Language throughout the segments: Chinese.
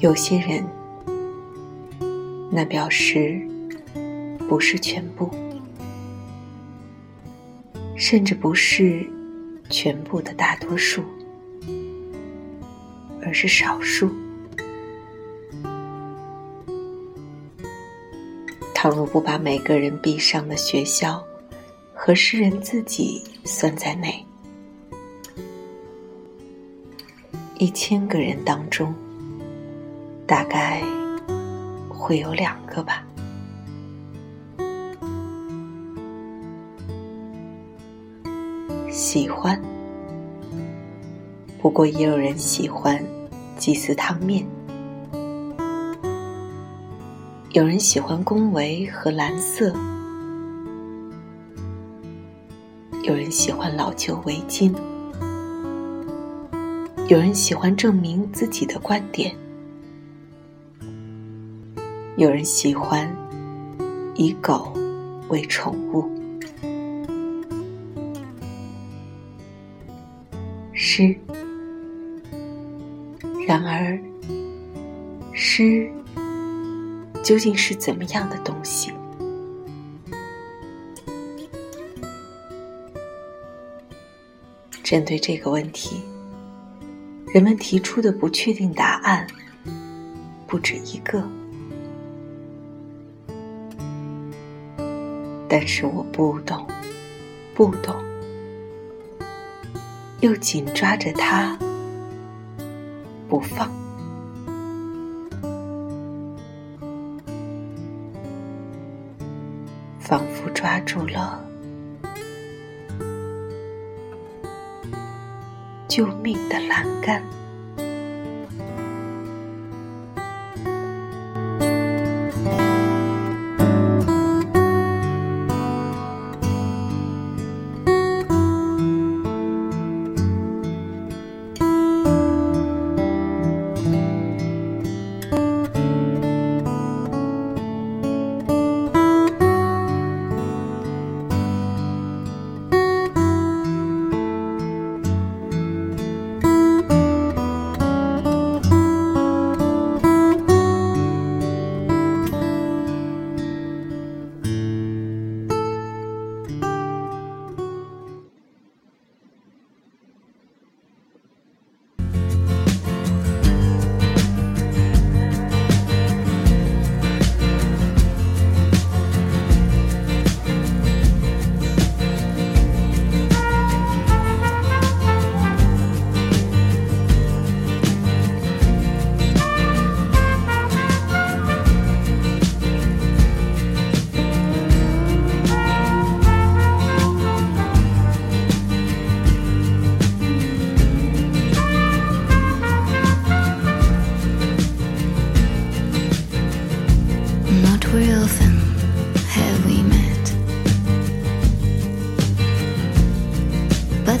有些人，那表示不是全部，甚至不是全部的大多数，而是少数。倘若不把每个人必上的学校和诗人自己算在内，一千个人当中，大概会有两个吧。喜欢，不过也有人喜欢鸡丝汤面。有人喜欢宫围和蓝色，有人喜欢老旧围巾，有人喜欢证明自己的观点，有人喜欢以狗为宠物。诗，然而，诗。究竟是怎么样的东西？针对这个问题，人们提出的不确定答案不止一个。但是我不懂，不懂，又紧抓着他不放。仿佛抓住了救命的栏杆。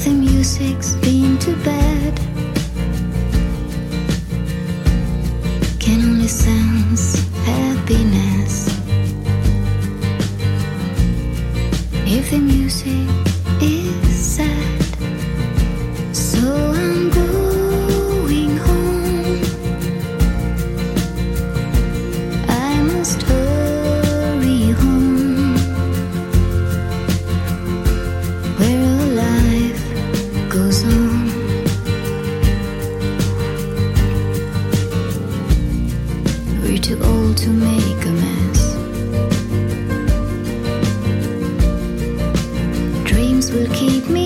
The music's been to bed. Can only sense happiness We're too old to make a mess. Dreams will keep me.